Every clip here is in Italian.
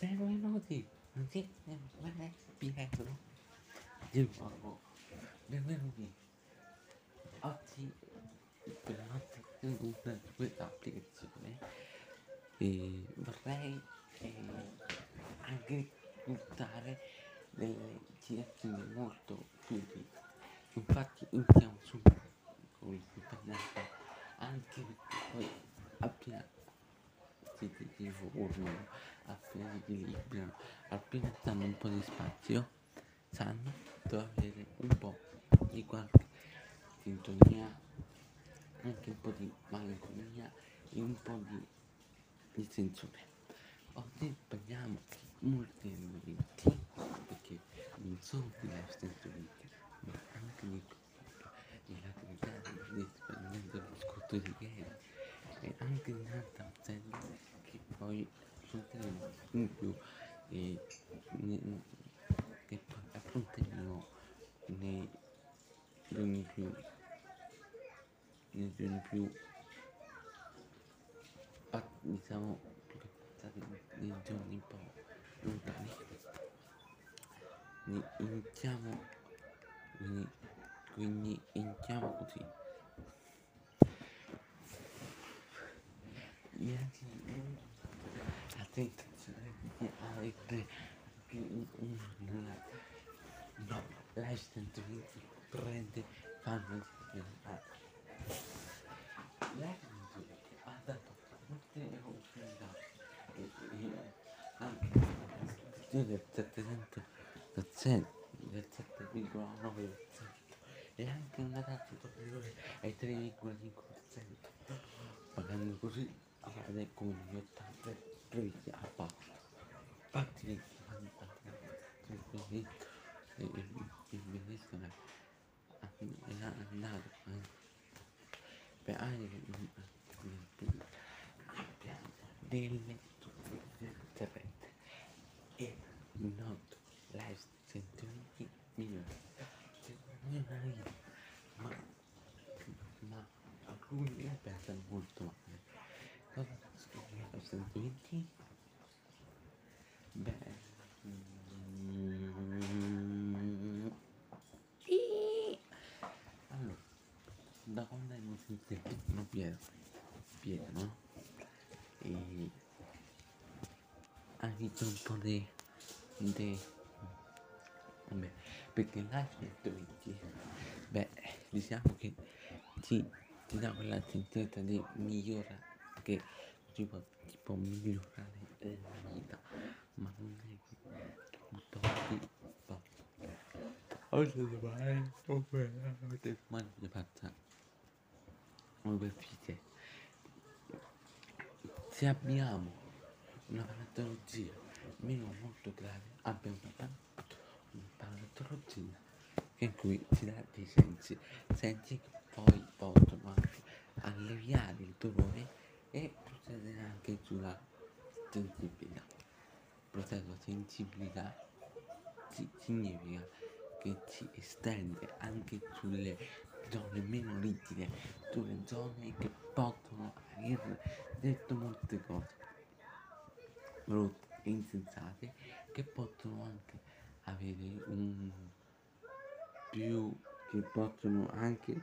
benvenuti, non è Pietro di nuovo, benvenuti. Oggi per la nostra seduta di questa applicazione e vorrei eh, anche buttare delle citazioni molto utili. Infatti iniziamo subito con il pannello, anche perché poi appena si formano, appena si equilibrano, appena stanno un po' di spazio, sanno dove avere un po' di qualche sintonia, anche un po' di malinconia e un po' di, di sensuale. Oggi parliamo di molti argomenti perché non solo di lifestyle week, ma anche di dell'attività di spendendo lo scotto di ieri e anche di tanta azienda che poi affronteremo in più e che poi affronteremo nei giorni più nei giorni più diciamo che passati nei giorni un po' lontani. Iniziamo quindi, quindi iniziamo così. Ieri di avere più una no twinty prende fanno di lei ha dato molte opportunità e, anche del 700 del 7,9% e anche una data superiore ai 3,5% pagando così accade con gli 80 previsti a parte infatti il benessere è andato per anni delle differenze e non life sentimenti migliori ma ma alcuni la pensano molto male sentimenti beh mm, allora da quando è un sentimento pieno pieno e anche un po' di di vabbè perché l'altro beh diciamo che ti, ti dà quella sensazione di migliora che ti può, ti può migliorare la vita ma non è che tutto di oggi domani oppure domani di fatta superficie se abbiamo una patologia meno molto grave abbiamo una, una patologia in cui si dà dei sensi sensi che poi possono anche alleviare il dolore e procedere anche sulla sensibilità. Processo sensibilità si, significa che si estende anche sulle zone meno rigide sulle zone che possono aver detto molte cose brutte e insensate che possono anche avere un più che possono anche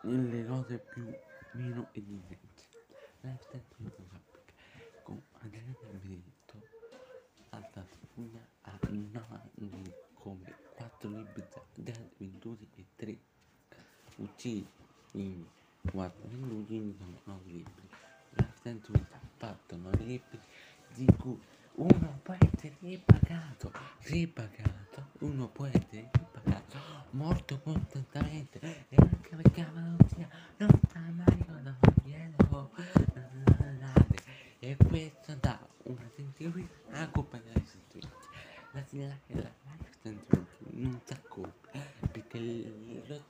nelle cose più meno evidenti lifestyle fabbrica. Con Adriano Benedetto alta figlia a una come 4 libri già venduti e 3 uccisi. Quindi 4 venduti sono 9 libri. Ha fatto 9 libri di cui uno può essere ripagato ripagato uno può essere ripagato morto contestualmente e anche perché la malattia non sta mai con la e questo dà una sensibilità a colpa della sensibilità la signora e la sensibilità non sa colpa perché lo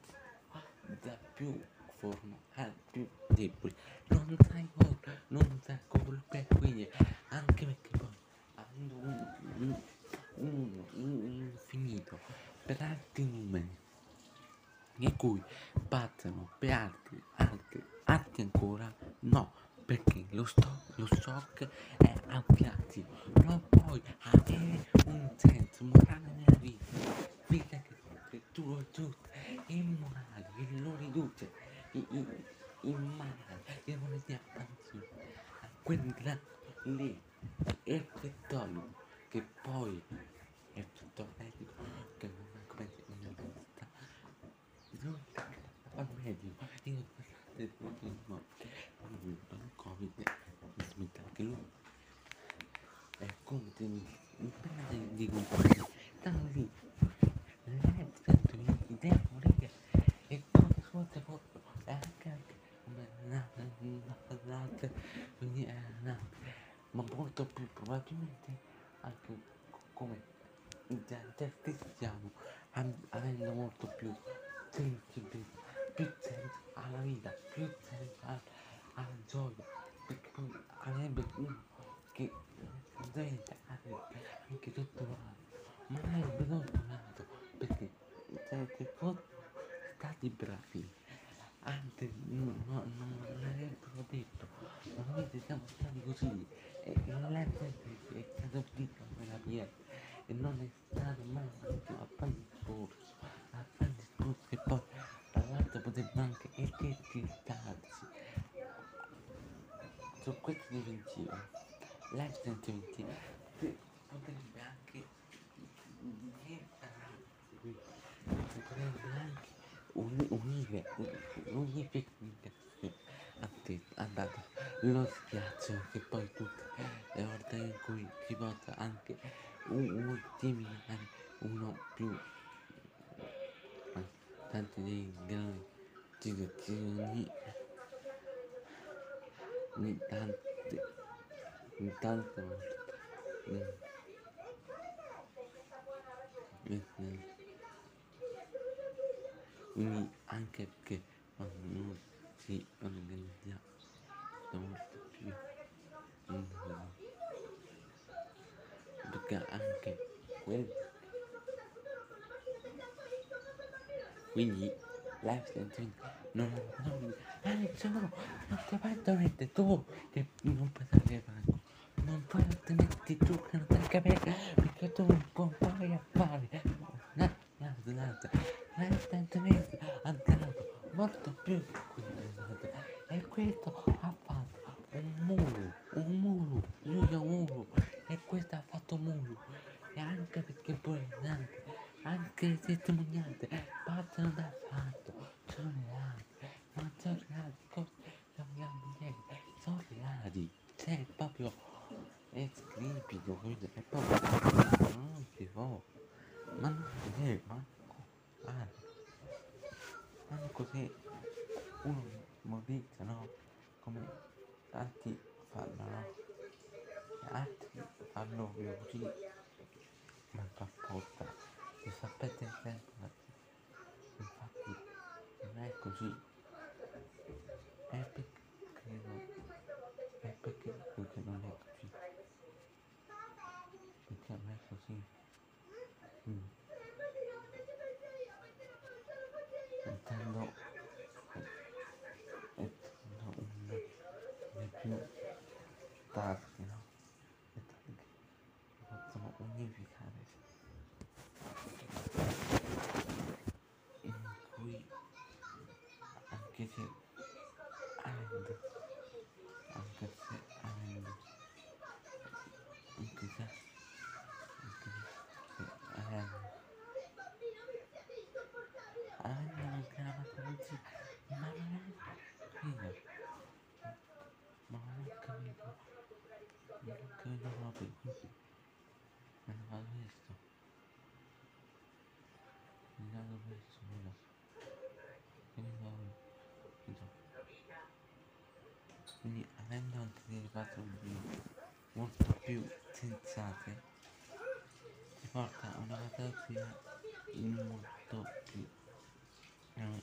dà più forma al più debole non sai colpa non sa colpa e quindi anche perché poi avendo un, un, un infinito per altri numeri in cui battono per altri altri altri ancora no perché lo sto lo so shock e avviati, non puoi avere un senso morale nella vita, vita che, che tu lo giusti, immorale, che lo riduce in, in male, che vuole dire a quelli là, lì, e che tolgo, che poi è tutto medico, che non è come se non è non al medico, io no, non covid, mi smetta anche lui, è mi prende di compagni, stanno lì, sento i demoni e come suote proprio, e anche anche è ma molto più probabilmente anche come gente stiamo avendo molto più sensibilità, più senso alla vita, più senso alla, alla gioia, perché poi avrebbe uno che ovviamente avrebbe anche tutto l'anno, ma avrebbe tutto l'anno, perché fossero stati bravi, anche non, non, non l'avrebbero detto, ma noi siamo stati così, e l'ente è stato scritto nella mia e non è stato mai a fare discorso, a fare discorso che poi tra l'altro potrebbe anche esercitarsi. Su questo difensivo. Live 120 potrebbe anche potrebbe anche unire unire ha dato lo schiaccio che poi tutte le volte in cui si porta anche un ultimi uno più tanti dei grandi situazioni di tante di tante volte quindi anche perché quando non si organizza molto più perché anche quello quindi live streaming non non Alessandro non ti vai a mettere tu che non puoi sapere franco non puoi che non sai capire perché tu non puoi a fare no, no, scusate live streaming ha dato molto più quello e questo tak quindi avendo anche delle patologie molto più sensate ti porta a una patologia molto più eh,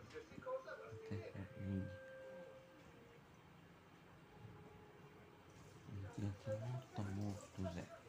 diventa molto molto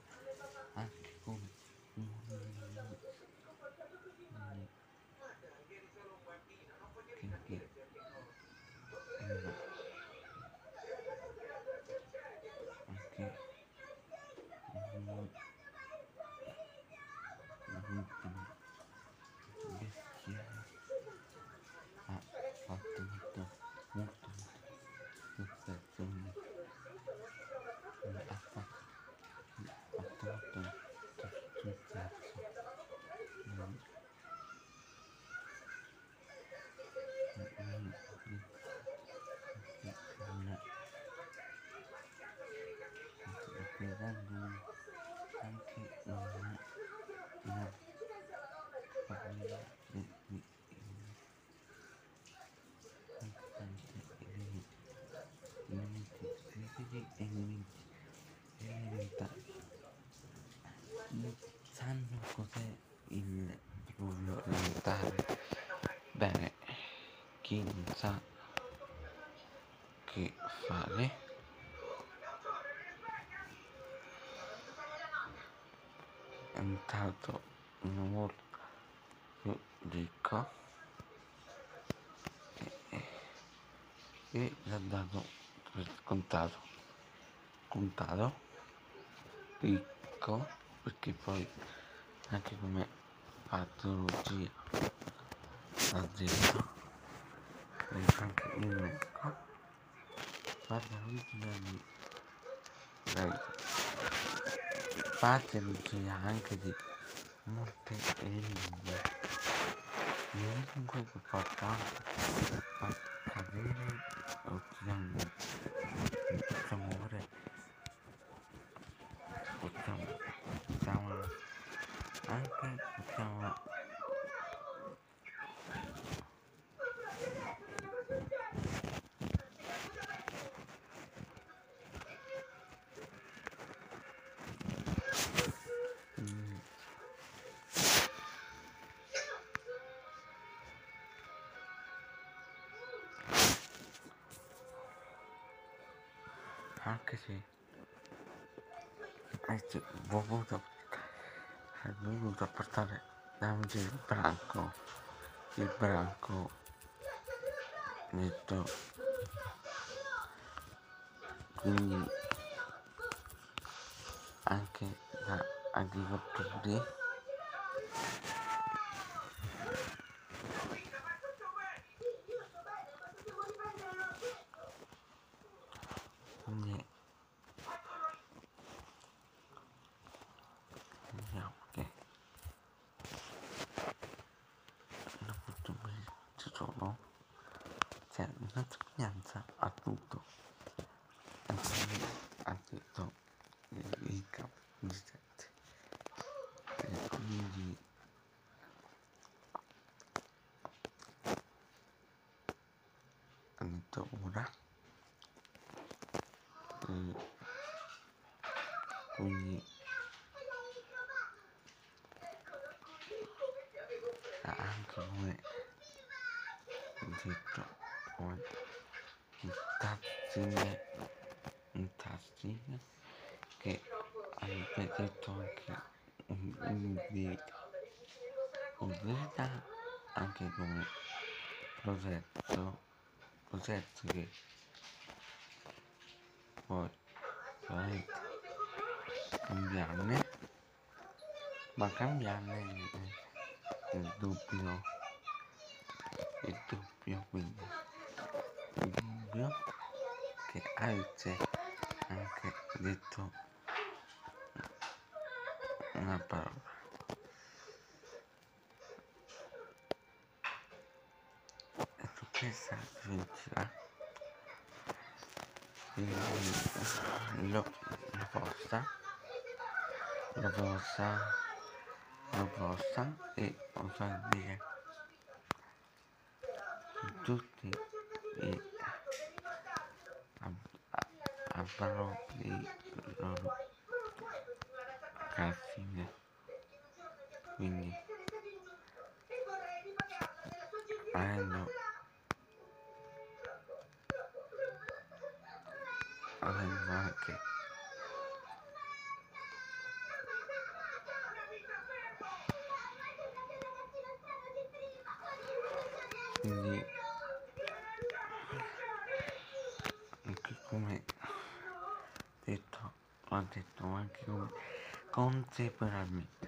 chi non sa che fare? Intanto uno molto più ricco. E, l'ha dato per scontato contato. Ricco perché poi anche come patologia l'ha detto Nidaamka IMECA ka geystaa. Ho voluto a portare davanti il branco. Il branco detto quindi anche da agricoltori quindi vediamo che la fortuna ci sono c'è una somiglianza a tutto anche ha detto il capo di sette e quindi ha detto ora e quindi ha anche come detto poi un tazzine un tazzine che avrebbe detto anche un, un video un verità anche come progetto progetto che poi veramente cambiarne ma cambiarne il, il dubbio il dubbio quindi il dubbio che avete anche detto una parola e su questa finirà lo, la posta la posta la posta e posso dire tutti i ab- a- avranno dei loro contemporaneamente.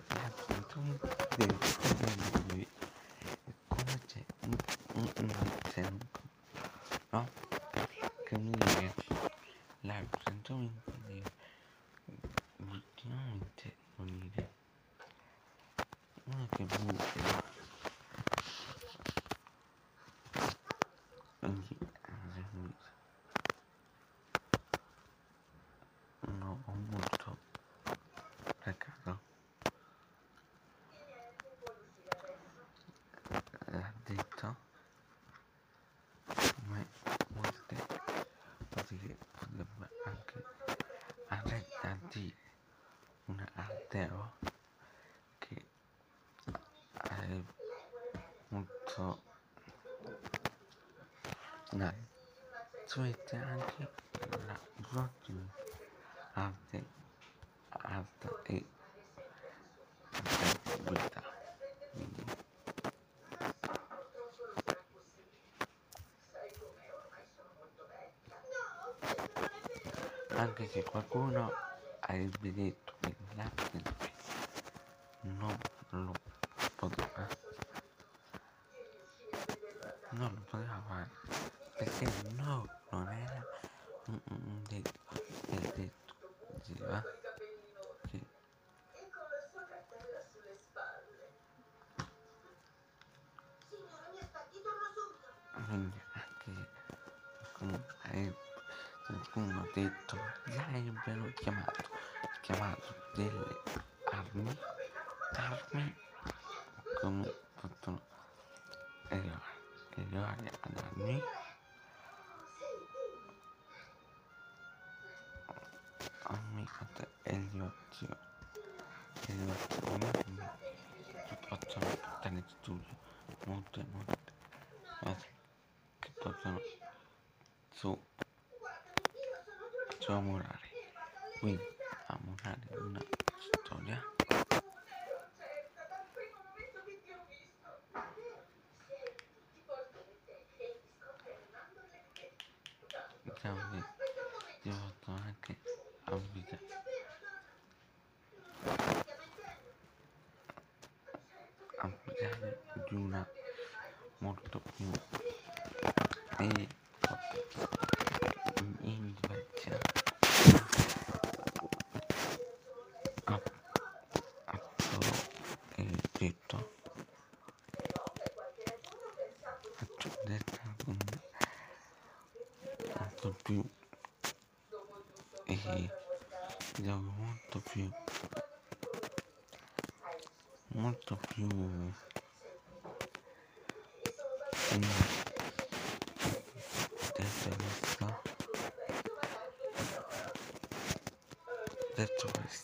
so dai. Solite anche la blockchain arte alta e affettività anche se qualcuno avrebbe detto detto l'abbiano chiamato chiamato delle armi armi come possono arrivare ad armi. Armi fatte e gli occhi e contro elivazione elivazione possono portare in studio molte molte cose che possono su Somurari. Win. molto più. E gioco molto più. Molto più. Terza questa terzo questa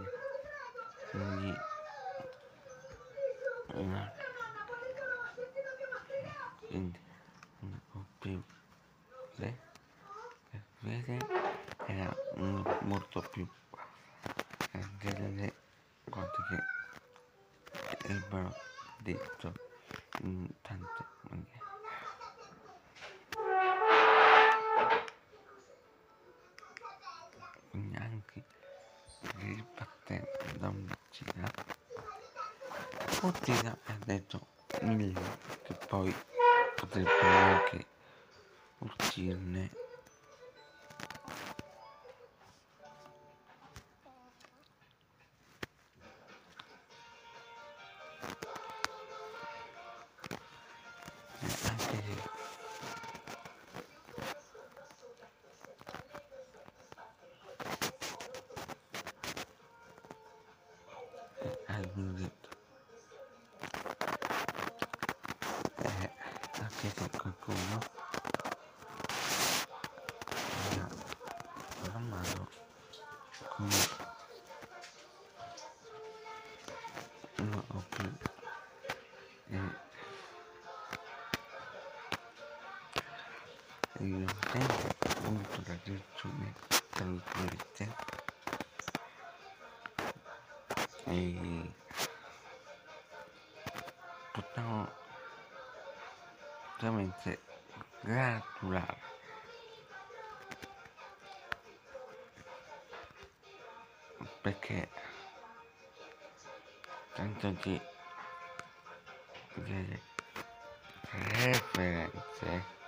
Fortina ha detto mille che poi potrebbe anche uscirne a qualcuno mi ha programmato come? No ho più eh, il tempo appunto da riassumere tra virgolette e veramente gratulare perché tanto di delle referenze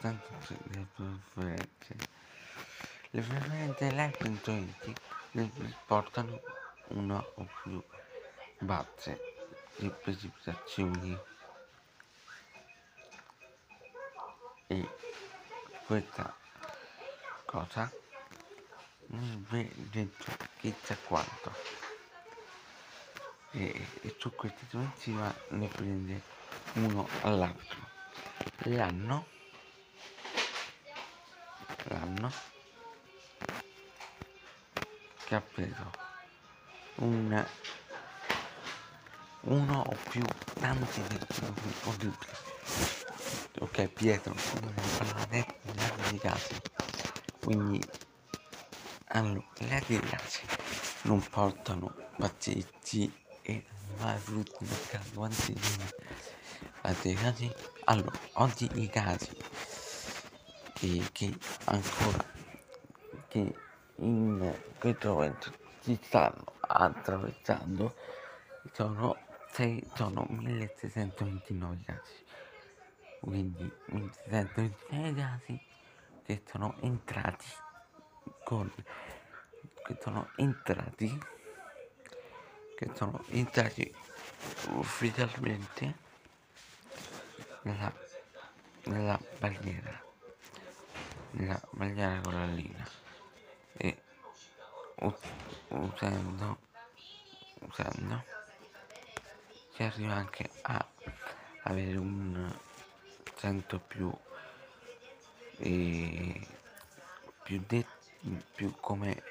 tanto di referenze. Le referenze like intuiti portano una o più base di precipitazioni questa cosa non vi detto chissà quanto. E, e su queste dimensioni ne prende uno all'altro. L'anno l'anno che ha preso un uno o più tanti orribili ok Pietro come ne parlare in di casi quindi allora le altre case non portano pazzetti e mai frutti mercato anzi altri casi allora oggi i casi che, che ancora che in questo momento si stanno attraversando sono, 6, sono 1629 casi quindi 1629 casi che sono entrati con che sono entrati che sono entrati ufficialmente nella, nella barriera nella barriera corallina. E usando usando si arriva anche a avere un senso più e più detto più come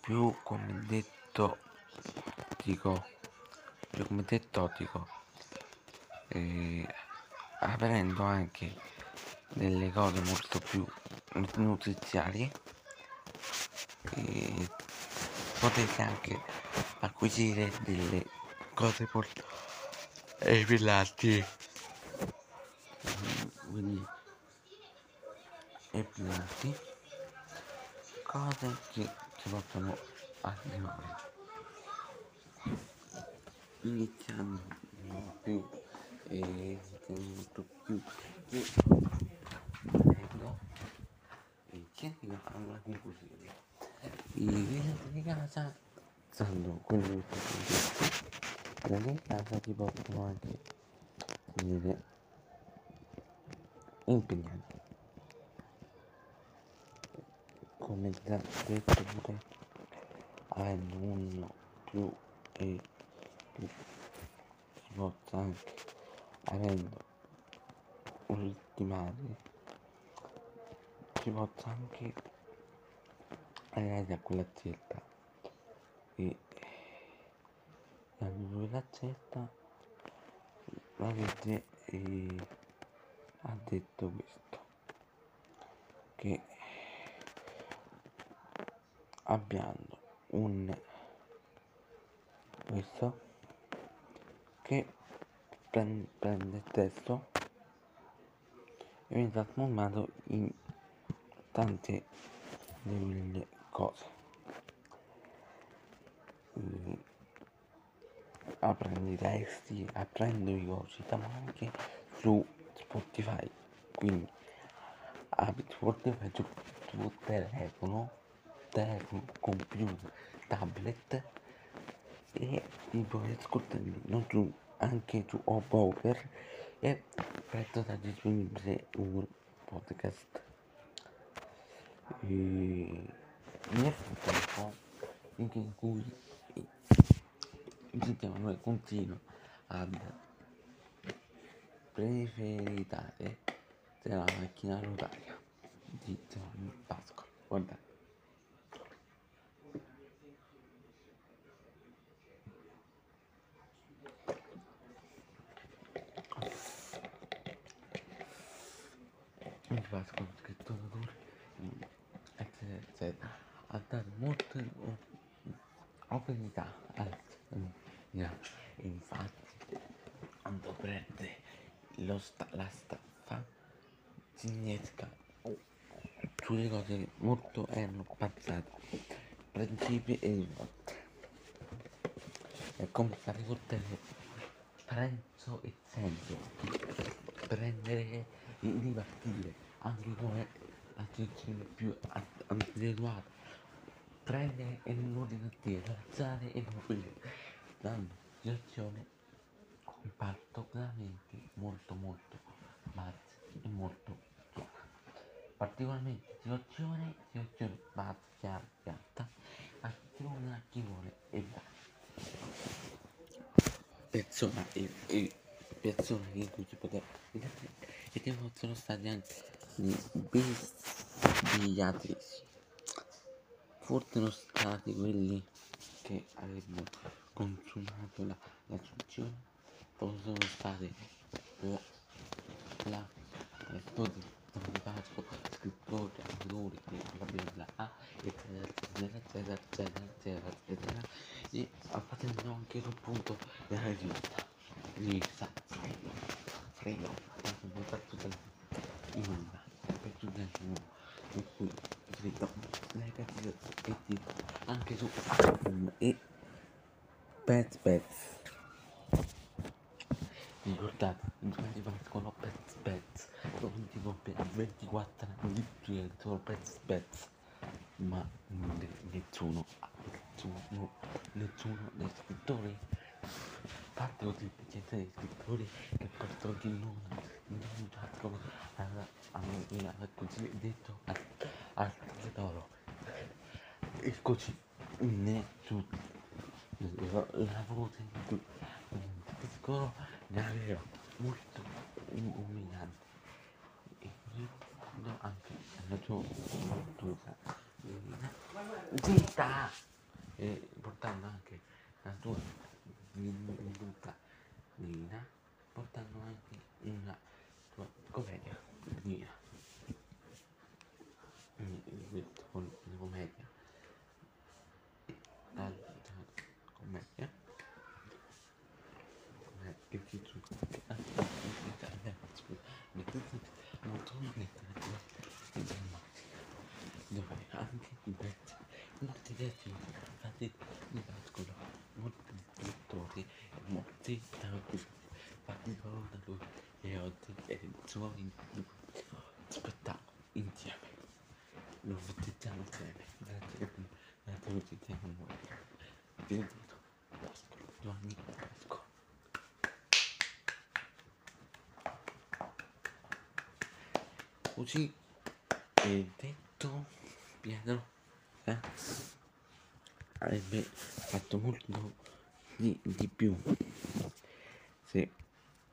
più come detto dico più come detto dico eh, aprendo anche delle cose molto più nutriziali potete anche acquisire delle cose molto evilanti quindi e piatti cose che ci possono arrivare iniziando più e molto più che volendo e chiedere alla conclusione i clienti di casa sanno quello che sto dicendo di casa ti possono anche vedere impegnati come già detto pure avendo uno più e più possa anche avendo ultimati si possa anche arrivare a quella zetta e la quella zetta la legge e ha detto questo che abbiamo un questo che prende, prende il testo e viene trasformato in tante delle cose. e aprendo i testi aprendo i cosi ma anche su Spotify. Quindi apri Spotify su, su telefono telefono, computer, tablet e ti puoi ascoltare non su, anche su Opoker e presto sarà disponibile un podcast. E nel frattempo in cui sentiamo noi continua ad preferitare della macchina rotaria di Giovanni Pasqua. Guardate. Mi Pasqua, scritto d'autore, eccetera, eccetera, ha dato molte opportunità al infatti quando prende lo sta, la staffa significa sulle cose molto erano passate principi e rivolte è come fare coltello prezzo e senso prendere e ripartire anche come la situazione più antiquata prendere e non ripartire alzare e non finire dando situazione particolarmente molto molto bassa e molto chiara. Particolarmente situazione situazione bassa chiara piatta azione a chi vuole e dare persona e, e persone in cui si poteva e che sono stati anche gli bestiatrici forse sono stati quelli che avrebbero consumato la, la suzione poi sono state la, la, la Pasqua, scrittori, autori della Bibbia A, eccetera, eccetera, eccetera, eccetera, eccetera, e facendo anche sul punto della rivista, rivista Frego, Frego, mi fatto della Immunda, per tutti il mondo, in cui scritto negative e tipo anche su e Pet Pets. Ricordate Pet Pets non tipo per 24 anni solo Pet Pets ma nessuno nessuno nessuno dei scrittori. Parte così gente dei scrittori che portano di nulla non giaccono alla, alla, alla così detto al tesoro e così nessuno lavoro piccolo ne aveva molto umiliante e io anche la sua fortuna zitta e portando anche la tua minuta portando anche una tua commedia Nina con la commedia la commedia che ti molto dove anche in pezzi molti detti infatti mi nascono molti lettori e molti fatti solo da lui e oggi il suo spettacolo insieme. Lo festeggiamo insieme. Siamo noi. Benvenuto Pascolo Giovanni Pascolo così è detto Pietro eh, avrebbe fatto molto di, di più. Se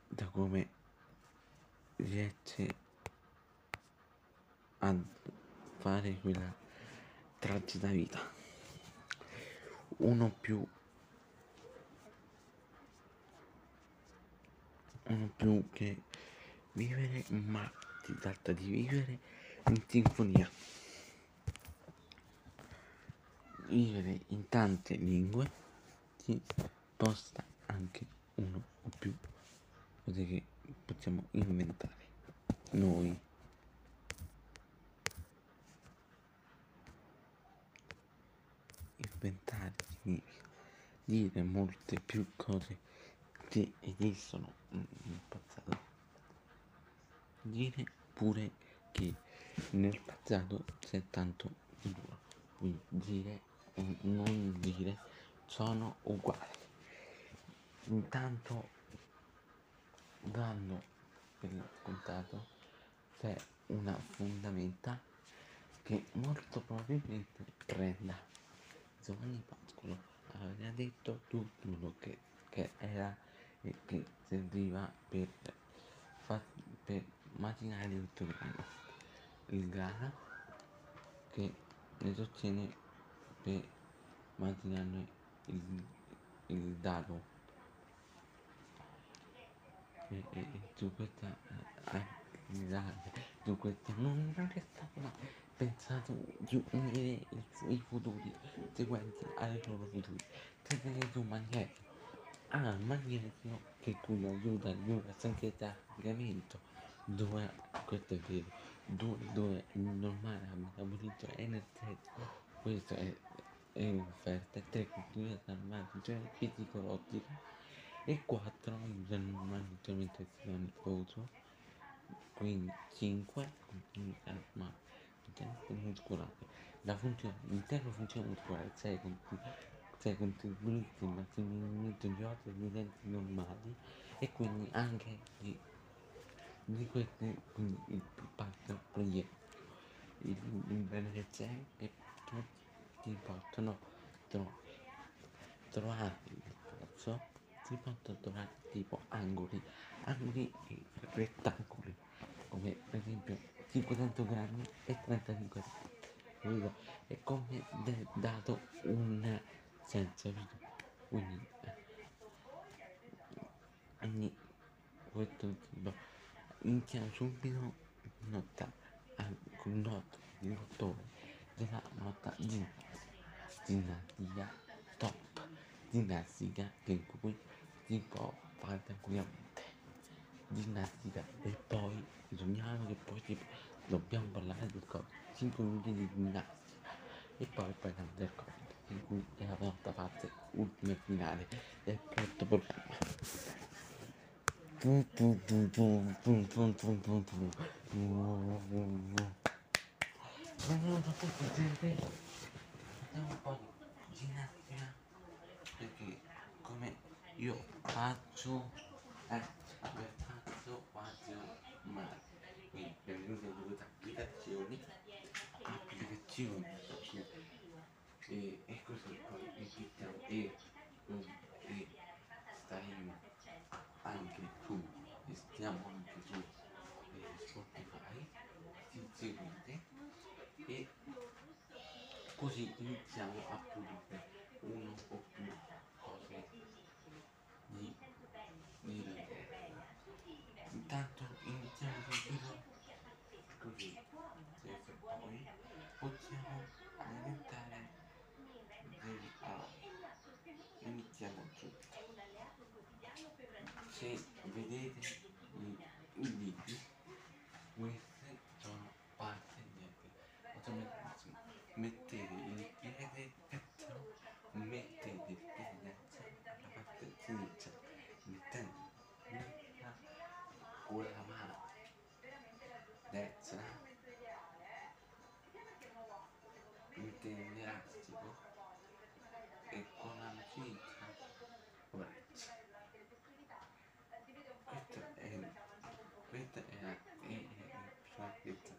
da come riesce a fare quella tragica vita. Uno più uno più che vivere ma si tratta di vivere in sinfonia. Vivere in tante lingue si posta anche uno o più che possiamo inventare. Noi. Inventare significa dire molte più cose che esistono nel passato. Dire pure che nel passato c'è tanto futuro quindi dire e non dire sono uguali. Intanto danno per scontato c'è una fondamenta che molto probabilmente prenda Giovanni Pascolo aveva detto tutto che, che era e che serviva per, per macinare tutto il grano. Il grano che ne sostiene per macinare il, il dado. E, e, e su questa attività, su questa non non è stato mai pensato di unire i futuri seguenti ai loro futuri, tenendo un magneto al magnesio che qui aiuta il stanchezza caricamento, dove questo è vero, dove, dove il normale metabolismo energetico, questo è, è un'offerta, 3 culture normale funzione fisiologica e 4 aiutano il mantenimento del sistema nervoso, quindi 5 ma muscolare. La funzione, l'intera funzione muscolare, 6 6 contribuisce al mantenimento di altri utenti normali e quindi anche di, di queste, quindi il patto proietto, il, il bene del 6 e tutti possono tro- trovare il si possono trovare tipo angoli, angoli e rettangoli, come per esempio 500 grammi e 35 grammi. È come dato un senso, quindi, eh, quindi questo tipo iniziamo subito nota al noto direttore della nota ginnastica, ginnastica top, ginnastica in cui tipo fare tranquillamente. Ginnastica. E poi sogniamo che poi tipo, dobbiamo parlare del covid 5 minuti di ginnastica. E poi parliamo del covid in cui è la volta parte ultima e finale. Del quarto programma benvenuto a tutti gente facciamo un po' di ginnastica perché io faccio eh, come faccio faccio male quindi benvenuti a due applicazioni. Applicazioni e, e così poi iniziamo e, e stai anche su e stiamo anche su eh, Spotify seguite. E così iniziamo a l'elastico e con braccia. Questo è questa è la è, è, è la pizza potente.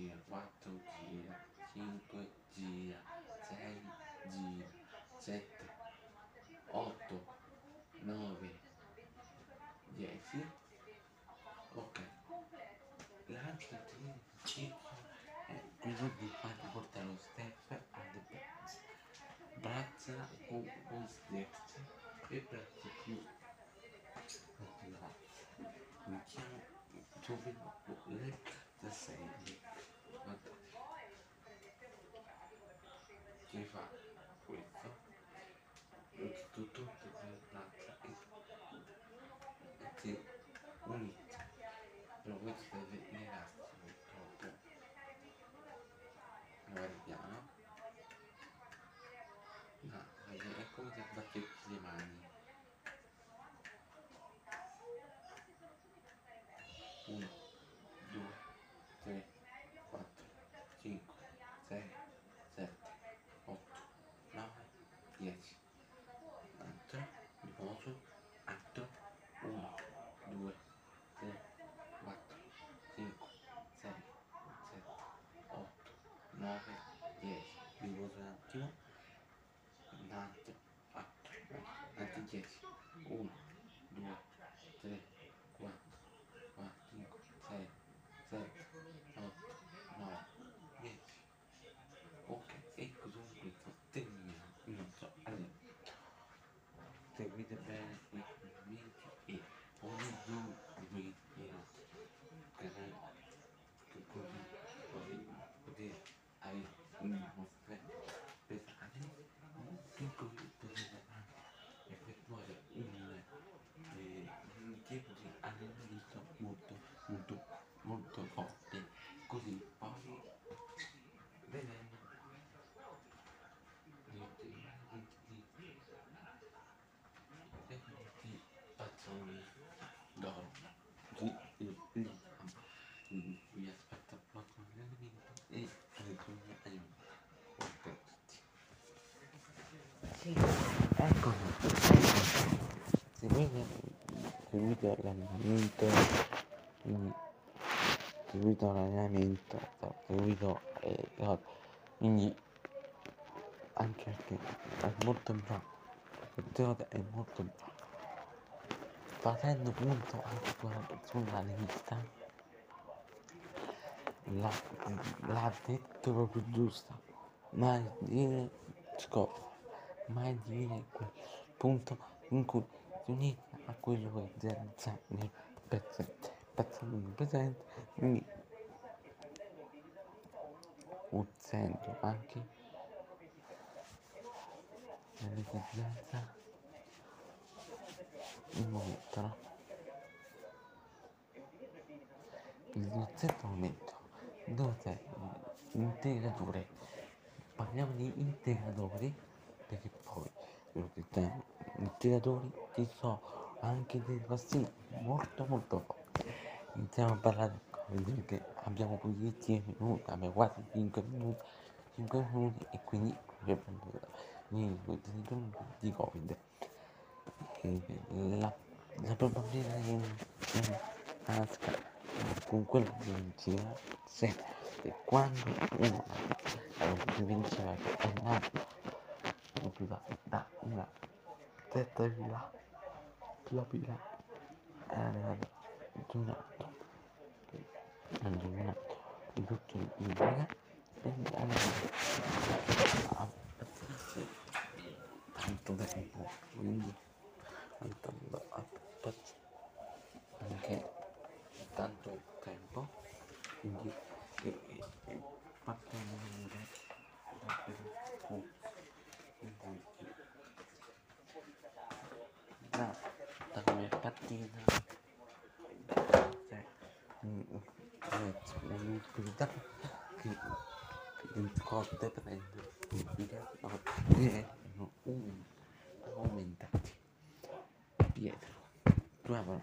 gira, 4 gira, 5 gira, 6 gira, 7, 8, 9, 10. Ok. Lanciati eh, in è e di fare portare lo step alle braccia. Braccia o un stretch e braccia più. Mi chiamo Giovanni. Eccomi, eccomi. Seguite, seguite l'allenamento, quindi seguito l'allenamento, seguito eh, cose. quindi anche perché è molto bravo, perché è molto bravo. Facendo punto anche sulla, sulla rivista, l'ha, l'ha detto proprio giusta, mai dire scopo, mai dire quel punto in cui si inizia a quello che senza nel presente, passando presente, quindi usando anche nell'esigenza il momento, no? Il terzo momento, dove c'è l'integratore, parliamo di integratori, perché poi gli integratori ci sono anche dei pastigli molto molto forti. Iniziamo a parlare che abbiamo qui 10 minuti, abbiamo quasi 5 minuti, 5 minuti e quindi di Covid. La, la probabilità di una tasca con quello che vinceva sempre e quando uno che vinceva che è nato da, da una propria era arrivato ad un altro. Ad un altro. Di tutto il vita e allora abbastanza tanto tempo quindi andando abbastanza anche tanto tempo quindi e, e, e partiamo davvero con in cui da, da come è partita. Cioè, l'utilità che il corde prende. Il video erano un aumentati Pietro tu avrò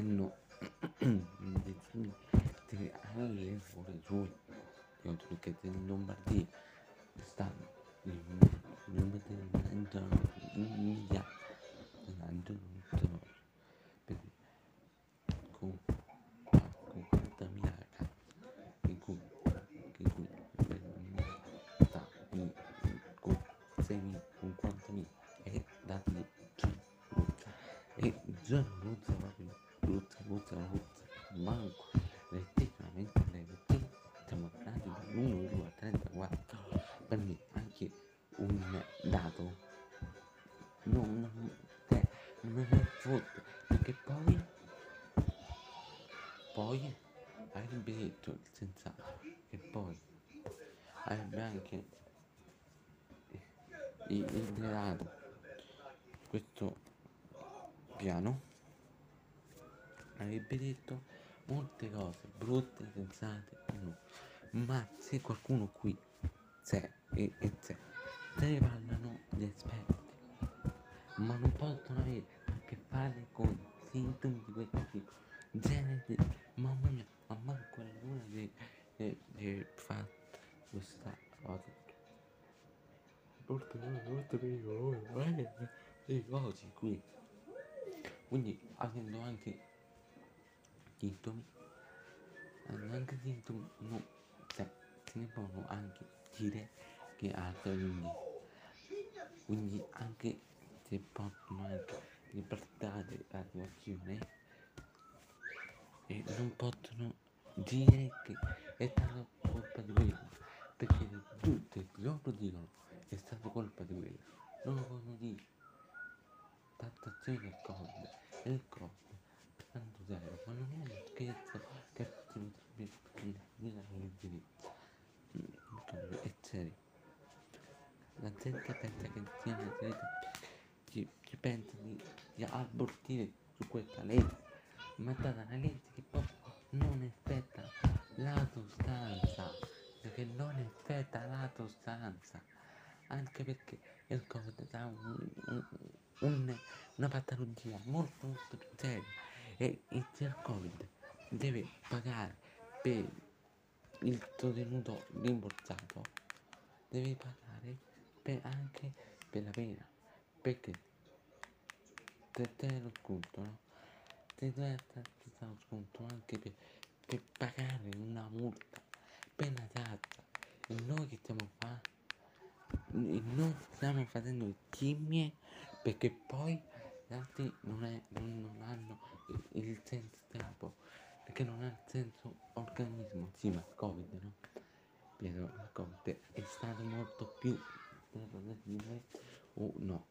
il governo decide di alle suoi, perché in Lombardia stanno in Lombardia mangiano un miliardo, mangiano tutto per 2, 34 per me anche un dato non, cioè, non me ne fotte perché poi poi avrebbe detto sensato che poi avrebbe anche iderato questo piano avrebbe detto molte cose brutte, sensate. Ma se qualcuno qui non possono dire che è stata colpa di quello, perché tutti loro dicono che è stata colpa di quello, non lo possono dire. Trattazione del Covid, e il Covid tanto zero, ma non è uno scherzo che si potrebbe dire all'indirizzo. È serio. La gente pensa che sia una serie ci, ci pensa di, di abortire su questa legge, ma una legge che proprio non effetta la sostanza, perché non effetta la sostanza, anche perché il Covid ha un, un, un, una patologia molto molto seria. E il Covid deve pagare per il sostenuto rimborsato, deve pagare per anche per la pena, perché? Te, te lo sconto, no? Te deve lo sconto anche per, per pagare una multa, pena tazza, e noi che stiamo a fare? Noi stiamo facendo le scimmie perché poi gli altri non, è, non, non hanno il, il senso tempo, perché non ha il senso organismo, sì ma il covid no? Pietro, il covid è stato molto più o no?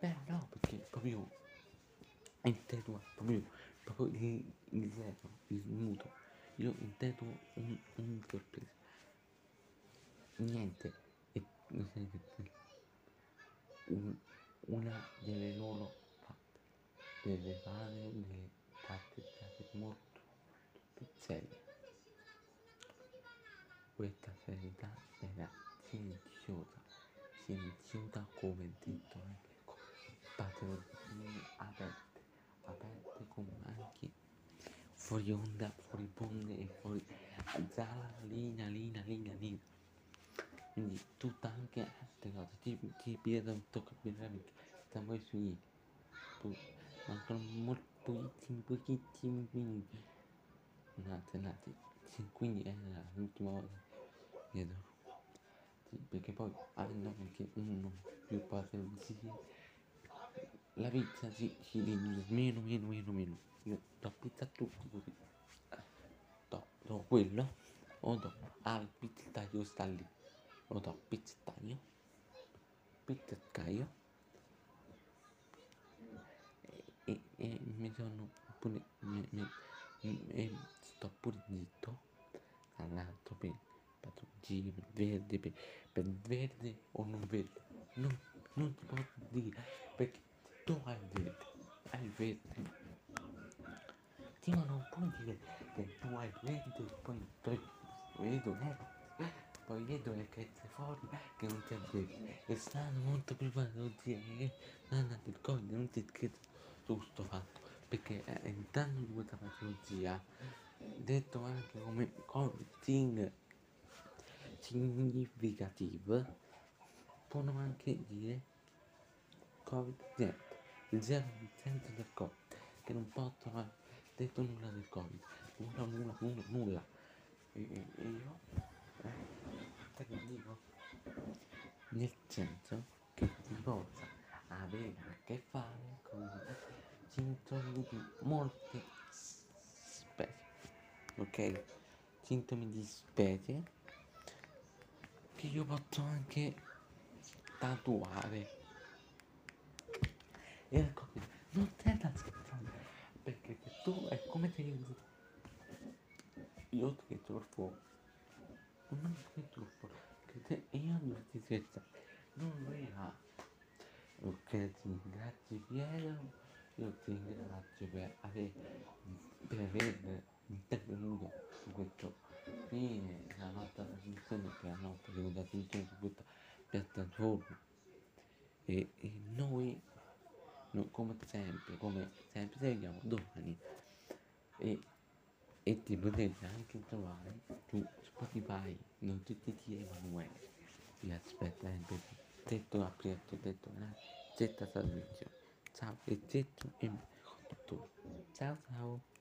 Beh no, perché proprio intendo proprio, proprio il, il zero, il muto, io intendo un, un sorpresa. Niente, e, un, una delle loro fatte deve fare fatte state molto serie. Questa serietà era silenziosa, silenziosa come detto anche patologie aperte, aperte come anche fuori onda, fuori bonde e fuori zala, linea, linea, linea, linea. Quindi tutta anche altre cose, ti, ti piede un tocco veramente, stiamo sui mancano molti pochissimi, pochissimi minuti. Un attimo, un attimo, quindi è l'ultima volta, vedo. Sì, perché poi hanno anche uno più patologie. La pizza si, si riduce meno, meno, meno, meno. Io do pizza a tutti così. Do, do quello, o do al pizzettaio sta lì lo do pizzettaio pizzettaio e, e, e mi sono pure mi, mi, e sto pure zitto all'altro per patologie per verde per, per verde o non verde non, non ti posso dire perché tu il verde? Il verde. Sì non puoi dire che tu hai verde e poi vedo nero poi vedo le chezze fuori che non ti addebiti e stanno molto preparati che l'hanno del covid non ti credo su sto fatto. Perché eh, intanto di questa patologia detto anche come covid significative possono anche dire covid 0 il 0% del covid che non possono aver detto nulla del covid. Nulla nulla nulla nulla. E, e, e io eh, che dico. Nel senso che si possa avere a che fare con sintomi di molte specie ok? Sintomi di specie che io posso anche tatuare e ecco che non sei da scherzare perché tu è come se io io ti fuoco. Non per fuoco che te io non ti scherzare non vera ok ti ringrazio Piero. Io ti ringrazio per aver per aver intervenuto su questo fine la nostra trasmissione per la nostra trasmissione su questa piattaforma. E, e noi, no, come sempre come sempre vediamo domani. E, e ti potete anche trovare su Spotify non tutti ti Emanuele vi aspetta sempre tetto aperto tetto grazie zetta servizio ciao e tetto e conduttore ciao ciao